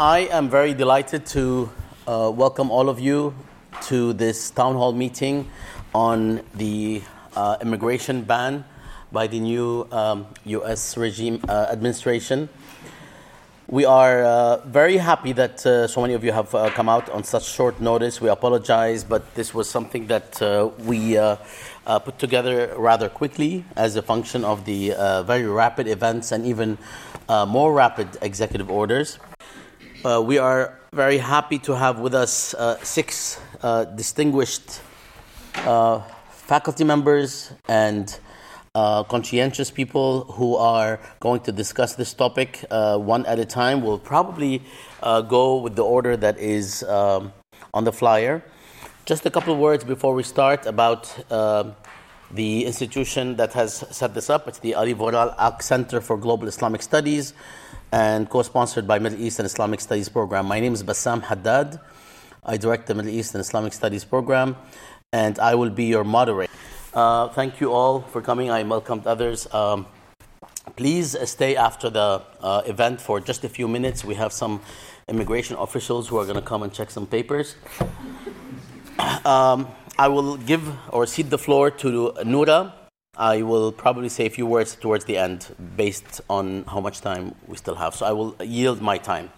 I am very delighted to uh, welcome all of you to this town hall meeting on the uh, immigration ban by the new um, U.S. regime uh, administration. We are uh, very happy that uh, so many of you have uh, come out on such short notice. We apologize, but this was something that we put together rather quickly as a function of the very rapid events and even more rapid executive orders. We are very happy to have with us six distinguished faculty members and uh, conscientious people who are going to discuss this topic uh, one at a time. We'll probably uh, go with the order that is um, on the flyer. Just a couple of words before we start about the institution that has set this up. It's the Ali Vural Ak Center for Global Islamic Studies and co sponsored by Middle East and Islamic Studies Program. My name is Bassam Haddad. I direct the Middle East and Islamic Studies Program, and I will be your moderator. Uh, thank you all for coming. I welcomed others. Um, please stay after the uh, event for just a few minutes. We have some immigration officials who are going to come and check some papers. Um, I will give or cede the floor to Noura. I will probably say a few words towards the end based on how much time we still have. So I will yield my time.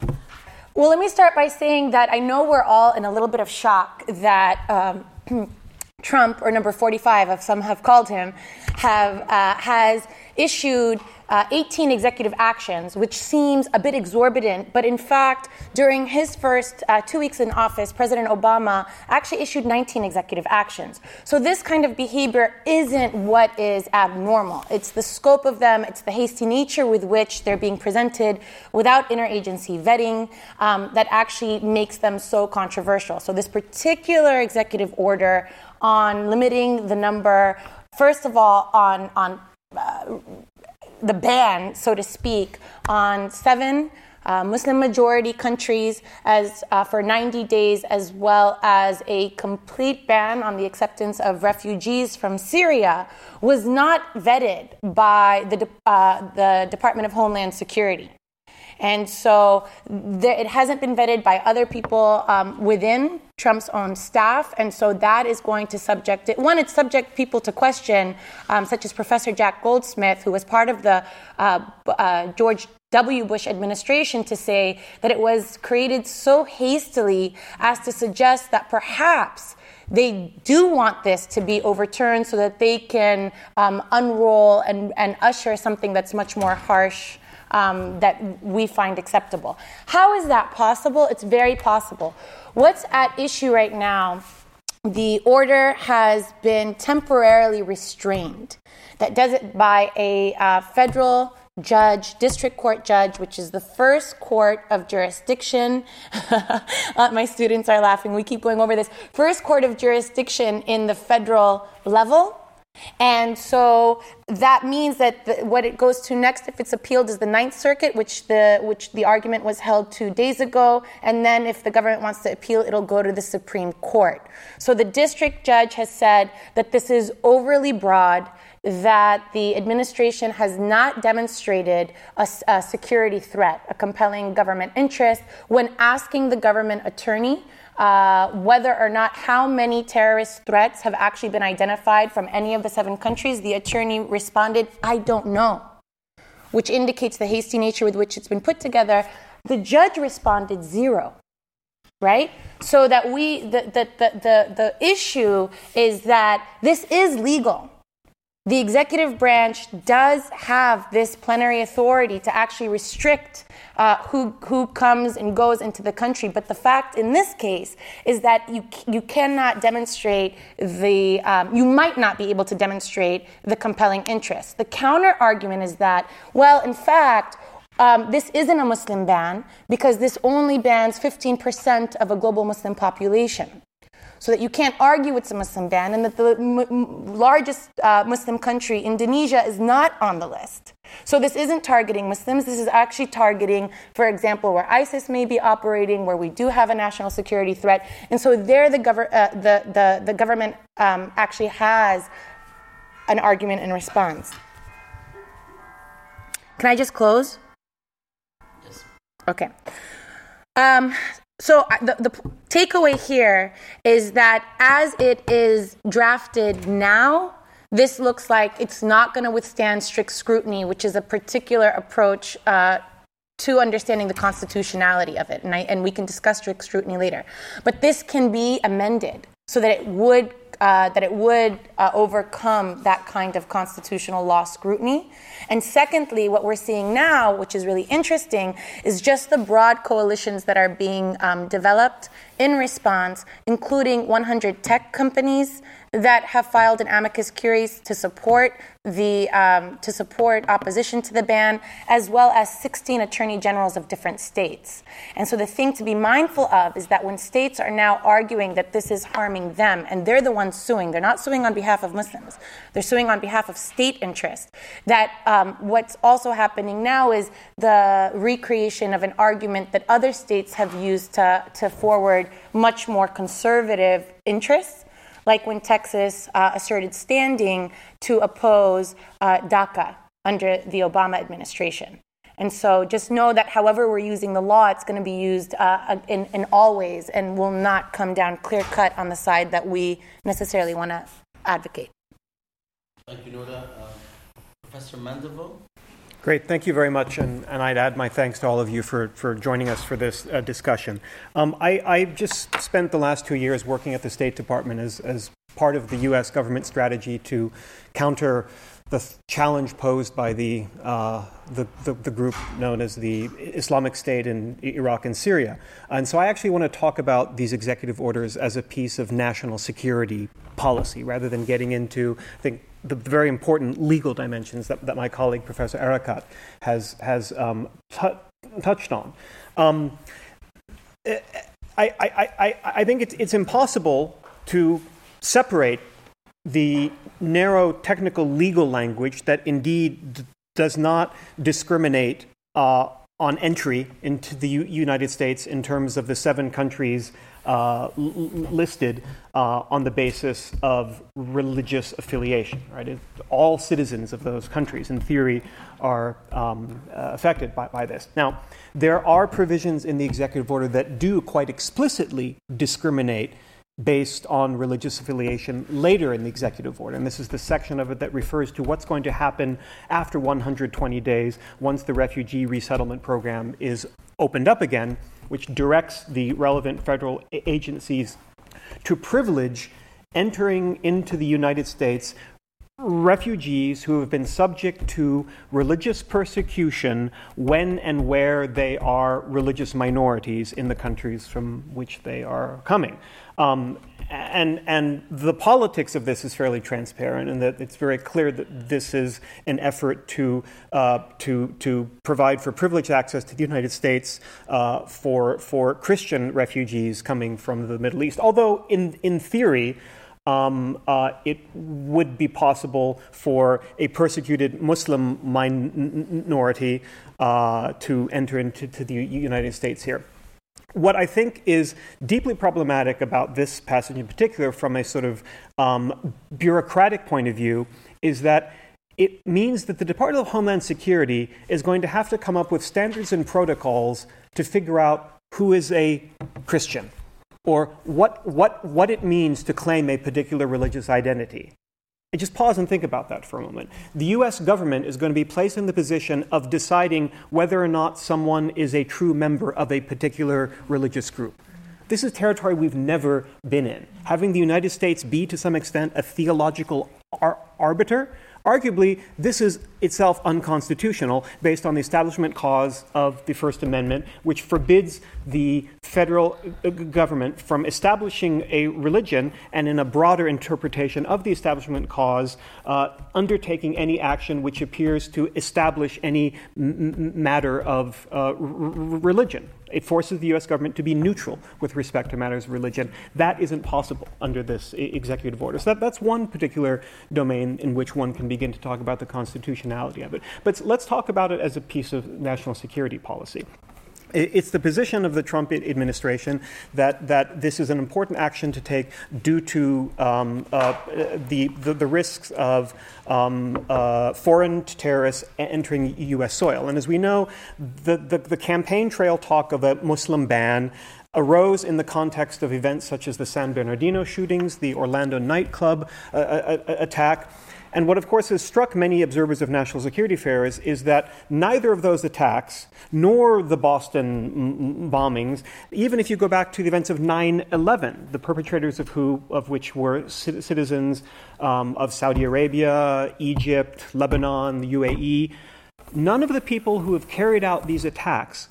Well, let me start by saying that I know we're all in a little bit of shock that. Um, Trump, or number 45, as some have called him, have, uh, has issued uh, 18 executive actions, which seems a bit exorbitant. But in fact, during his first uh, two weeks in office, President Obama actually issued 19 executive actions. So this kind of behavior isn't what is abnormal. It's the scope of them, it's the hasty nature with which they're being presented without interagency vetting um, that actually makes them so controversial. So this particular executive order on limiting the number, first of all, on, on uh, the ban, so to speak, on seven uh, Muslim majority countries as uh, for 90 days, as well as a complete ban on the acceptance of refugees from Syria, was not vetted by the, uh, the Department of Homeland Security. And so there, it hasn't been vetted by other people um, within Trump's own staff. And so that is going to subject it. One, it's subject people to question, um, such as Professor Jack Goldsmith, who was part of the uh, uh, George W. Bush administration, to say that it was created so hastily as to suggest that perhaps they do want this to be overturned so that they can um, unroll and, and usher something that's much more harsh um, that we find acceptable. How is that possible? It's very possible. What's at issue right now? The order has been temporarily restrained. That does it by a uh, federal judge, district court judge, which is the first court of jurisdiction. uh, my students are laughing. We keep going over this. First court of jurisdiction in the federal level. And so that means that the, what it goes to next, if it's appealed, is the Ninth Circuit, which the which the argument was held two days ago. And then, if the government wants to appeal, it'll go to the Supreme Court. So the district judge has said that this is overly broad, that the administration has not demonstrated a, a security threat, a compelling government interest, when asking the government attorney uh, whether or not how many terrorist threats have actually been identified from any of the seven countries. The attorney responded, I don't know, which indicates the hasty nature with which it's been put together. The judge responded, zero. Right? So that we, the, the, the, the, the issue is that this is legal. The executive branch does have this plenary authority to actually restrict uh, who, who comes and goes into the country. But the fact in this case is that you, you cannot demonstrate the, um, you might not be able to demonstrate the compelling interest. The counter argument is that, well, in fact, um, this isn't a Muslim ban because this only bans 15% of a global Muslim population so that you can't argue it's a Muslim ban, and that the m- largest uh, Muslim country, Indonesia, is not on the list. So this isn't targeting Muslims. This is actually targeting, for example, where ISIS may be operating, where we do have a national security threat. And so there, the, gov- uh, the, the, the government um, actually has an argument in response. Can I just close? Yes. Okay. Um, so the, the takeaway here is that as it is drafted now, this looks like it's not going to withstand strict scrutiny, which is a particular approach uh, to understanding the constitutionality of it. And, I, and we can discuss strict scrutiny later. But this can be amended so that it would uh, that it would uh, overcome that kind of constitutional law scrutiny. And secondly, what we're seeing now, which is really interesting, is just the broad coalitions that are being um, developed in response, including 100 tech companies that have filed an amicus curiae to support the um, to support opposition to the ban, as well as 16 attorney generals of different states. And so the thing to be mindful of is that when states are now arguing that this is harming them, and they're the ones suing, they're not suing on behalf of Muslims, they're suing on behalf of state interests. That um, what's also happening now is the recreation of an argument that other states have used to to forward much more conservative interests like when Texas uh, asserted standing to oppose uh, DACA under the Obama administration. And so just know that however we're using the law, it's going to be used uh, in, in all ways and will not come down clear cut on the side that we necessarily want to advocate. Thank you, Noura. Uh, Professor Mandaville? Great, thank you very much, and, and, I'd add my thanks to all of you for, for joining us for this uh, discussion. Um, I, I just spent the last two years working at the State Department as, as part of the U.S. government strategy to counter the challenge posed by the, uh, the, the, the, group known as the Islamic State in Iraq and Syria. And so I actually want to talk about these executive orders as a piece of national security policy rather than getting into, I think, the very important legal dimensions that, that my colleague Professor Erakat has has um, t- touched on. Um, I, I, I, I think it's, it's impossible to separate the narrow technical legal language that indeed d- does not discriminate uh, on entry into the U- United States in terms of the seven countries uh, l- listed uh, on the basis of religious affiliation. Right, it, all citizens of those countries, in theory, are um, uh, affected by, by this. Now, there are provisions in the executive order that do quite explicitly discriminate based on religious affiliation later in the executive order. And this is the section of it that refers to what's going to happen after 120 days once the refugee resettlement program is opened up again which directs the relevant federal agencies to privilege entering into the United States refugees who have been subject to religious persecution when and where they are religious minorities in the countries from which they are coming. Um, and, and the politics of this is fairly transparent, and that it's very clear that this is an effort to, uh, to, to provide for privileged access to the United States uh, for, for Christian refugees coming from the Middle East. Although, in, in theory, um, uh, it would be possible for a persecuted Muslim minority uh, to enter into the United States here. What I think is deeply problematic about this passage in particular, from a sort of um, bureaucratic point of view, is that it means that the Department of Homeland Security is going to have to come up with standards and protocols to figure out who is a Christian or what, what, what it means to claim a particular religious identity. And just pause and think about that for a moment. The US government is going to be placed in the position of deciding whether or not someone is a true member of a particular religious group. This is territory we've never been in. Having the United States be, to some extent, a theological ar- arbiter Arguably, this is itself unconstitutional based on the Establishment Clause of the First Amendment, which forbids the federal uh, government from establishing a religion and, in a broader interpretation of the Establishment Clause, uh, undertaking any action which appears to establish any m- matter of uh, r- religion. It forces the US government to be neutral with respect to matters of religion. That isn't possible under this executive order. So that, that's one particular domain in which one can begin to talk about the constitutionality of it. But let's talk about it as a piece of national security policy. It's the position of the Trump administration that, that this is an important action to take due to um, uh, the, the, the, risks of um, uh, foreign terrorists entering U.S. soil. And as we know, the, the, the campaign trail talk of a Muslim ban arose in the context of events such as the San Bernardino shootings, the Orlando nightclub uh, uh, uh attack. And what, of course, has struck many observers of national security affairs is that neither of those attacks, nor the Boston bombings, even if you go back to the events of 9 11, the perpetrators of, who, of which were citizens um, of Saudi Arabia, Egypt, Lebanon, the UAE, none of the people who have carried out these attacks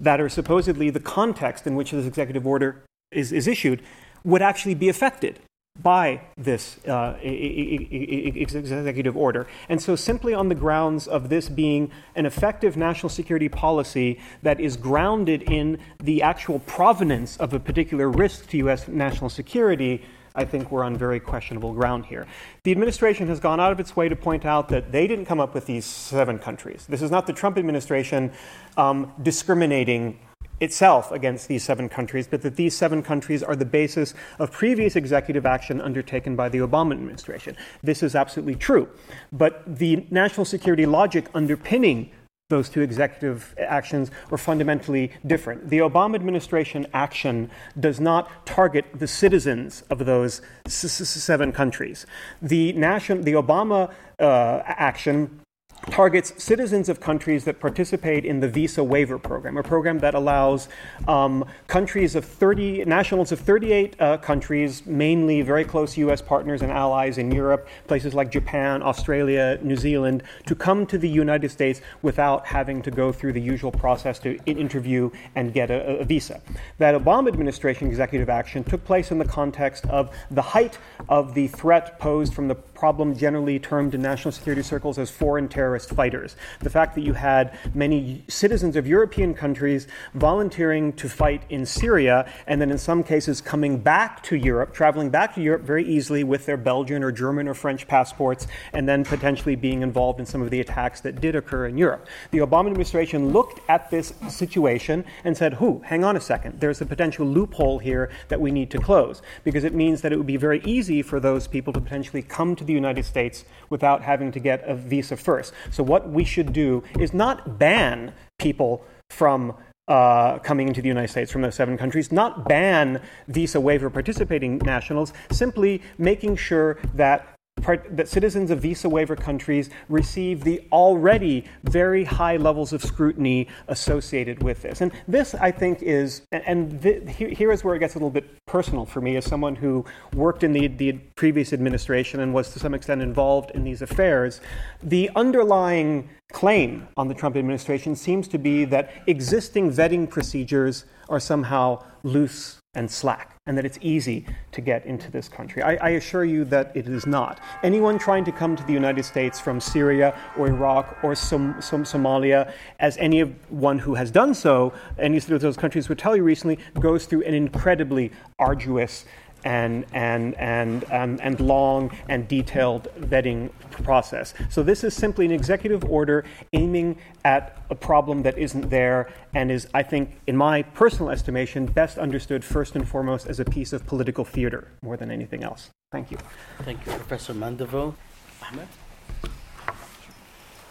that are supposedly the context in which this executive order is, is issued would actually be affected by this uh, executive order. And so, simply on the grounds of this being an effective national security policy that is grounded in the actual provenance of a particular risk to U.S. national security, I think we're on very questionable ground here. The administration has gone out of its way to point out that they didn't come up with these seven countries. This is not the Trump administration um, discriminating itself against these seven countries, but that these seven countries are the basis of previous executive action undertaken by the Obama administration. This is absolutely true. But the national security logic underpinning those two executive actions were fundamentally different. The Obama administration action does not target the citizens of those seven countries. The, national, the Obama uh, action targets citizens of countries that participate in the visa waiver program, a program that allows um, countries of 30, nationals of 38 uh, countries, mainly very close U.S. partners and allies in Europe, places like Japan, Australia, New Zealand, to come to the United States without having to go through the usual process to interview and get a, a visa. That Obama administration executive action took place in the context of the height of the threat posed from the problem generally termed in national security circles as foreign terrorist fighters. The fact that you had many citizens of European countries volunteering to fight in Syria, and then in some cases coming back to Europe, traveling back to Europe very easily with their Belgian or German or French passports, and then potentially being involved in some of the attacks that did occur in Europe. The Obama administration looked at this situation and said, Who, hang on a second, there's a potential loophole here that we need to close, because it means that it would be very easy for those people to potentially come to the United States without having to get a visa first. So, what we should do is not ban people from uh, coming into the United States from those seven countries, not ban visa waiver participating nationals, simply making sure that part, that citizens of visa waiver countries receive the already very high levels of scrutiny associated with this. And this, I think, is, and here is where it gets a little bit personal for me as someone who worked in the, the previous administration and was to some extent involved in these affairs. The underlying claim on the Trump administration seems to be that existing vetting procedures are somehow loose and slack, and that it's easy to get into this country. I, I, assure you that it is not. Anyone trying to come to the United States from Syria or Iraq or Som- Som- Somalia, as anyone who has done so, any of those countries would tell you recently, goes through an incredibly arduous and, and, and, um, and long and detailed vetting process. So, this is simply an executive order aiming at a problem that isn't there and is, I think, in my personal estimation, best understood first and foremost as a piece of political theater more than anything else. Thank you. Thank you, Professor Mandaville. Ahmet?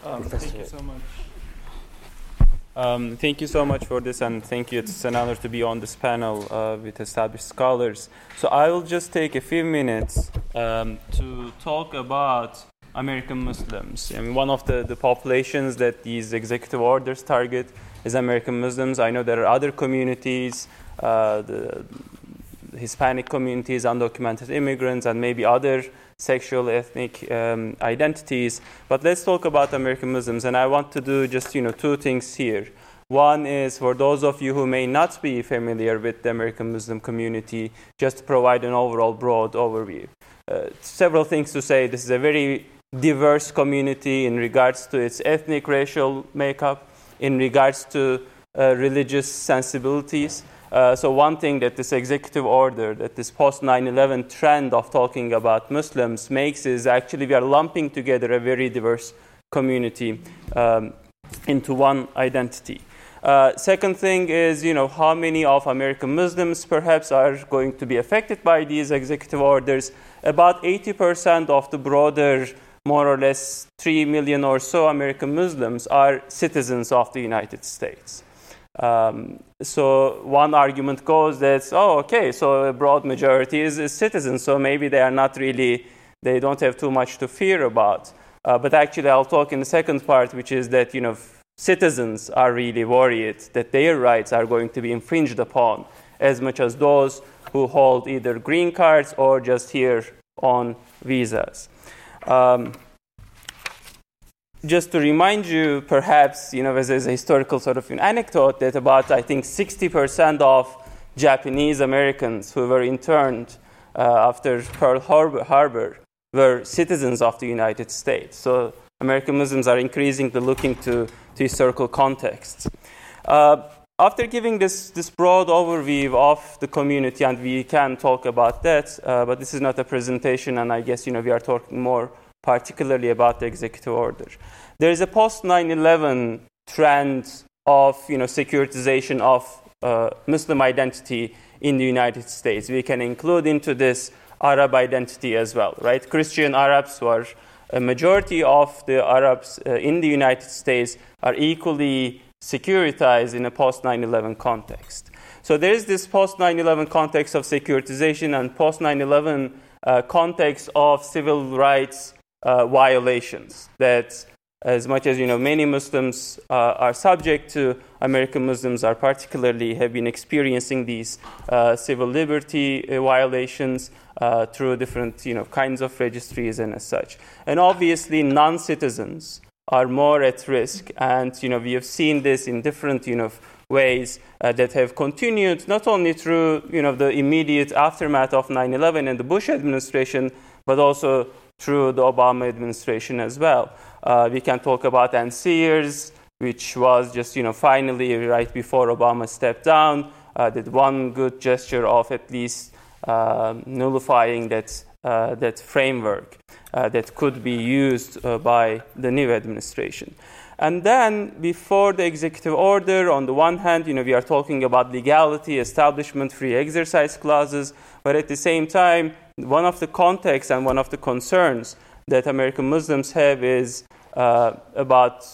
Um, thank you so much. Um, thank you so much for this, and thank you. It's an honor to be on this panel uh, with established scholars. So I will just take a few minutes um, to talk about American Muslims. I mean, one of the, the populations that these executive orders target is American Muslims. I know there are other communities, uh, the Hispanic communities, undocumented immigrants, and maybe other sexual, ethnic um, identities. But let's talk about American Muslims, and I want to do just you know two things here. One is for those of you who may not be familiar with the American Muslim community, just to provide an overall broad overview. Uh, several things to say. This is a very diverse community in regards to its ethnic, racial makeup, in regards to uh, religious sensibilities. Uh, so one thing that this executive order, that this post 9/11 trend of talking about Muslims makes is actually we are lumping together a very diverse community um, into one identity. Uh, second thing is, you know, how many of American Muslims perhaps are going to be affected by these executive orders. About 80% of the broader, more or less 3 million or so American Muslims are citizens of the United States. Um, so one argument goes that, oh, okay, so a broad majority is, is, citizens, so maybe they are not really, they don't have too much to fear about. Uh, but actually, I'll talk in the second part, which is that, you know, citizens are really worried that their rights are going to be infringed upon as much as those who hold either green cards or just here on visas. Um, just to remind you, perhaps, you know, as, a historical sort of an anecdote, that about, I think, 60% of Japanese Americans who were interned uh, after Pearl Harbor, Harbor were citizens of the United States. So American Muslims are increasingly looking to, to historical contexts. Uh, after giving this, this broad overview of the community, and we can talk about that, uh, but this is not a presentation, and I guess you know we are talking more particularly about the executive order. There is a post 9/11 trend of you know securitization of uh, Muslim identity in the United States. We can include into this Arab identity as well, right? Christian Arabs were a majority of the Arabs uh, in the United States are equally securitized in a post 9 11 context. So there is this post 9 11 context of securitization and post 9 11 uh, context of civil rights uh, violations that as much as you know many muslims uh, are subject to american muslims are particularly have been experiencing these uh, civil liberty uh, violations uh, through different you know, kinds of registries and as such. And obviously, non citizens are more at risk. And you know, we have seen this in different you know, ways uh, that have continued not only through you know, the immediate aftermath of 9 11 and the Bush administration, but also through the Obama administration as well. Uh, we can talk about NSEERS, which was just you know, finally right before Obama stepped down, uh, did one good gesture of at least uh, nullifying that, uh, that framework uh, that could be used by the new administration. And then, before the executive order, on the one hand, you know, we are talking about legality, establishment, free exercise clauses, but at the same time, one of the contexts and one of the concerns that American Muslims have is uh, about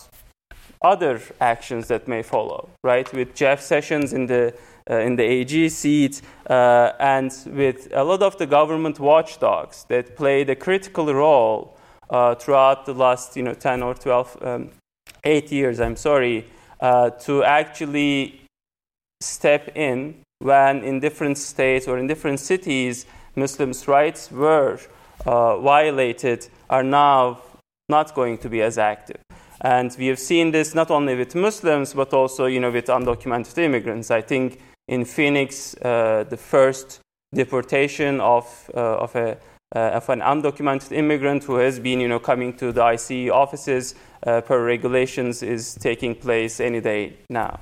other actions that may follow, right? With Jeff Sessions in the uh, in the AG seat, uh, and with a lot of the government watchdogs that played a critical role uh, throughout the last, you know, 10 or 12, um, eight years, I'm sorry, to actually step in when in different states or in different cities Muslims' rights were uh, violated are now not going to be as active. And we have seen this not only with Muslims, but also you know, with undocumented immigrants. I think in Phoenix uh, the first deportation of, uh, of, a, uh, of an undocumented immigrant who has been you know, coming to the ICE offices per regulations is taking place any day now.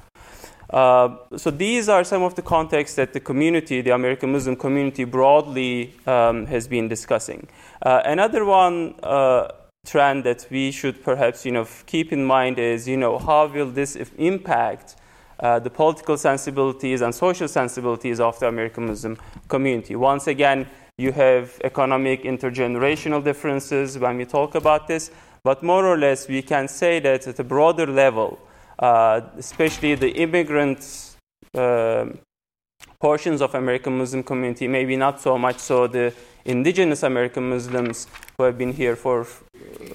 Uh, so these are some of the contexts that the community, the American Muslim community, broadly um, has been discussing. Uh, another one uh, trend that we should perhaps you know keep in mind is you know how will this impact uh, the political sensibilities and social sensibilities of the American Muslim community. Once again, you have economic intergenerational differences when we talk about this, but more or less we can say that at a broader level, uh, especially the immigrant uh, portions of American Muslim community, maybe not so much so the indigenous American Muslims who have been here for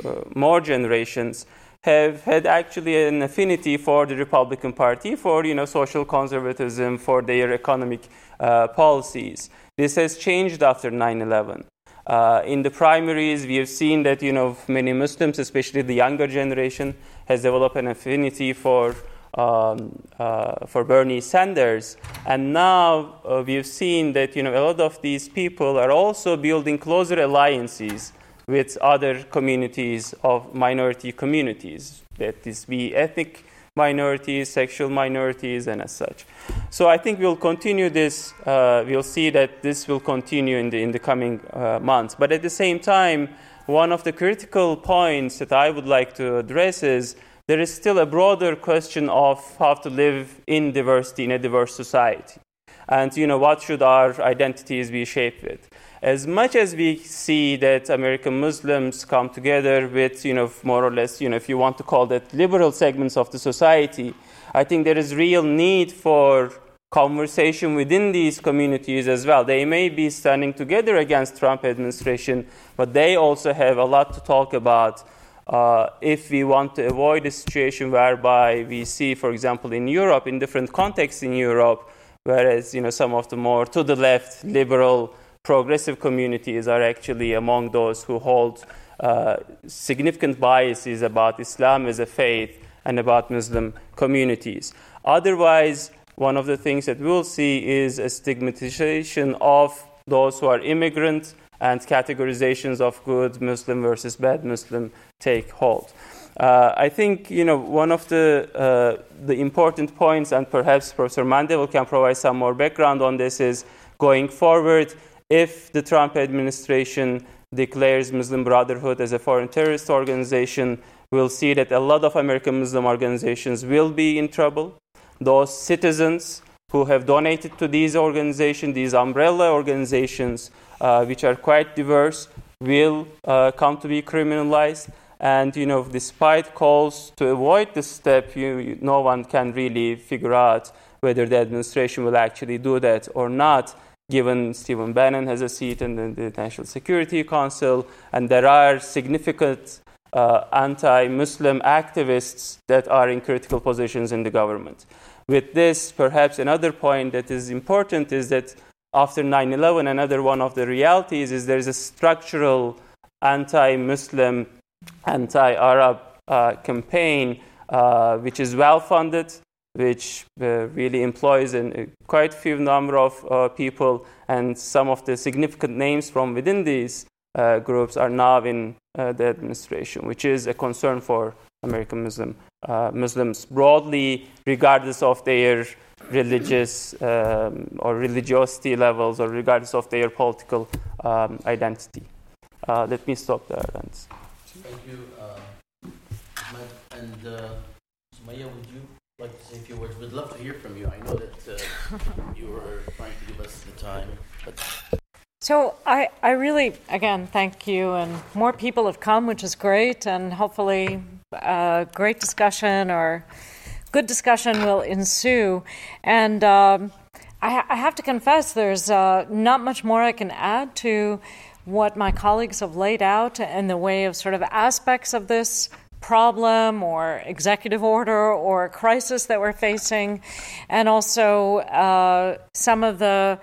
uh, more generations, have had actually an affinity for the Republican Party, for you know social conservatism, for their economic uh, policies. This has changed after 9/11. Uh, in the primaries, we have seen that you know many Muslims, especially the younger generation, has developed an affinity for um, uh, for Bernie Sanders, and now uh, we have seen that you know a lot of these people are also building closer alliances with other communities of minority communities, that is, be ethnic minorities, sexual minorities, and as such. So I think we'll continue this. Uh, we'll see that this will continue in the in the coming uh, months. But at the same time, one of the critical points that I would like to address is there is still a broader question of how to live in diversity in a diverse society. And you know, what should our identities be shaped with? As much as we see that American Muslims come together with, you know, more or less, you know, if you want to call that liberal segments of the society, I think there is real need for conversation within these communities as well. They may be standing together against Trump administration, but they also have a lot to talk about uh, if we want to avoid a situation whereby we see, for example, in Europe, in different contexts in Europe, whereas you know some of the more to the left liberal progressive communities are actually among those who hold uh, significant biases about Islam as a faith and about Muslim communities. Otherwise, one of the things that we'll see is a stigmatization of those who are immigrants and categorizations of good Muslim versus bad Muslim take hold. Uh, I think you know one of the uh, the important points, and perhaps Professor Mandaville can provide some more background on this, is going forward. If the Trump administration declares Muslim Brotherhood as a foreign terrorist organization, we'll see that a lot of American Muslim organizations will be in trouble. Those citizens who have donated to these organizations, these umbrella organizations, uh, which are quite diverse, will uh, come to be criminalized. And you know, despite calls to avoid this step, you, you, no one can really figure out whether the administration will actually do that or not. Given Stephen Bannon has a seat in the, the National Security Council, and there are significant uh, anti-Muslim activists that are in critical positions in the government. With this, perhaps another point that is important is that after 9 11, another one of the realities is there is a structural anti Muslim, anti Arab uh, campaign uh, which is well funded, which uh, really employs a quite few number of uh, people, and some of the significant names from within these uh, groups are now in uh, the administration, which is a concern for American Muslim, Muslims broadly, regardless of their religious um, or religiosity levels or regardless of their political um, identity. Uh, let me stop there. And Thank you. Uh, and uh, Sumaiya, would you like to say a few words? We'd love to hear from you. I know that uh, you were trying to give us the time. But so I, I really, again, thank you. And more people have come, which is great. And hopefully, a uh, great discussion or good discussion will ensue. And um, I, I, have to confess, there's uh, not much more I can add to what my colleagues have laid out in the way of sort of aspects of this problem or executive order or crisis that we're facing, and also uh, some of the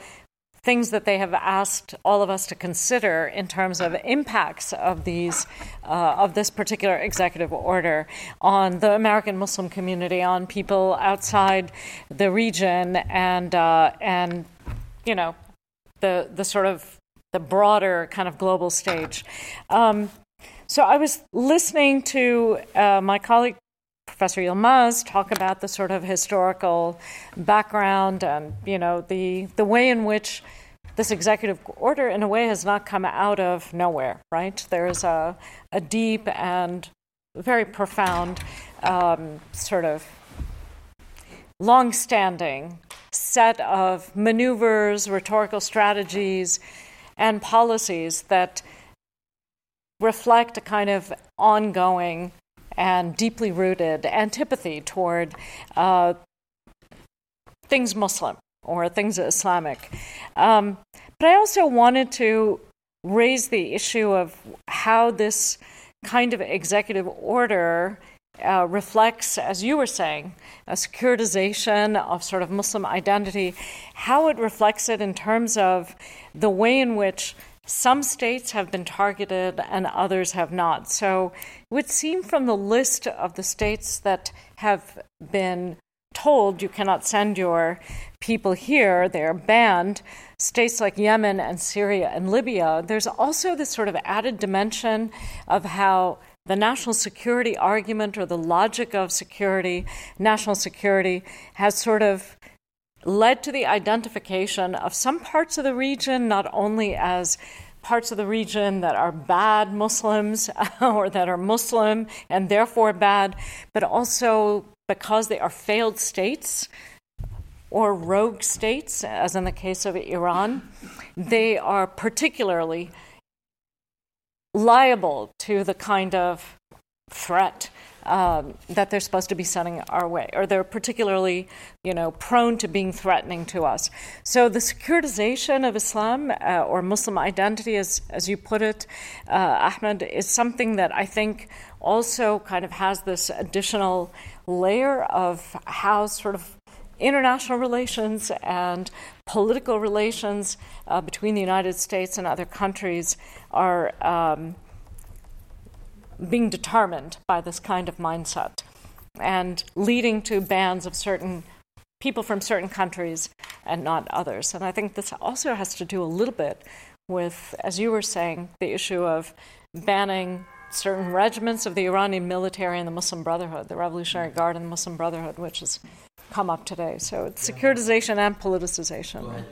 things that they have asked all of us to consider in terms of impacts of these uh, of this particular executive order on the American Muslim community, on people outside the region, and uh, and you know the the sort of the broader kind of global stage. Um, so I was listening to uh, my colleague Professor Yilmaz talk about the sort of historical background and you know the the way in which this executive order in a way has not come out of nowhere, right? There's a, a deep and very profound um, sort of long-standing set of maneuvers, rhetorical strategies, and policies that reflect a kind of ongoing and deeply rooted antipathy toward uh, things Muslim or things Islamic. Um, but I also wanted to raise the issue of how this kind of executive order uh, reflects, as you were saying, a securitization of sort of Muslim identity, how it reflects it in terms of the way in which some states have been targeted and others have not. So it would seem from the list of the states that have been told you cannot send your people here, they're banned. States like Yemen and Syria and Libya, there's also this sort of added dimension of how the national security argument or the logic of security, national security, has sort of led to the identification of some parts of the region not only as parts of the region that are bad Muslims or that are Muslim and therefore bad, but also because they are failed states or rogue states, as in the case of Iran, they are particularly liable to the kind of threat um, that they're supposed to be sending our way, or they're particularly, you know, prone to being threatening to us. So the securitization of Islam uh, or Muslim identity, as as you put it, uh, Ahmet, is something that I think also kind of has this additional layer of how sort of international relations and political relations uh, between the United States and other countries are. Um, being determined by this kind of mindset and leading to bans of certain people from certain countries and not others. And I think this also has to do a little bit with, as you were saying, the issue of banning certain regiments of the Iranian military and the Muslim Brotherhood, the Revolutionary Guard and the Muslim Brotherhood, which has come up today. So it's securitization and politicization.